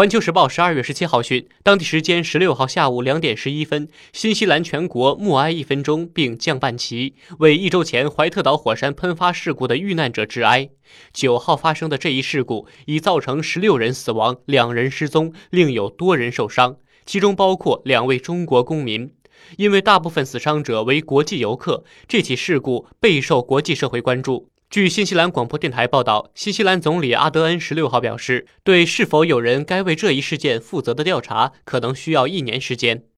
环球时报十二月十七号讯，当地时间十六号下午两点十一分，新西兰全国默哀一分钟，并降半旗，为一周前怀特岛火山喷发事故的遇难者致哀。九号发生的这一事故已造成十六人死亡，两人失踪，另有多人受伤，其中包括两位中国公民。因为大部分死伤者为国际游客，这起事故备受国际社会关注。据新西兰广播电台报道，新西兰总理阿德恩十六号表示，对是否有人该为这一事件负责的调查可能需要一年时间。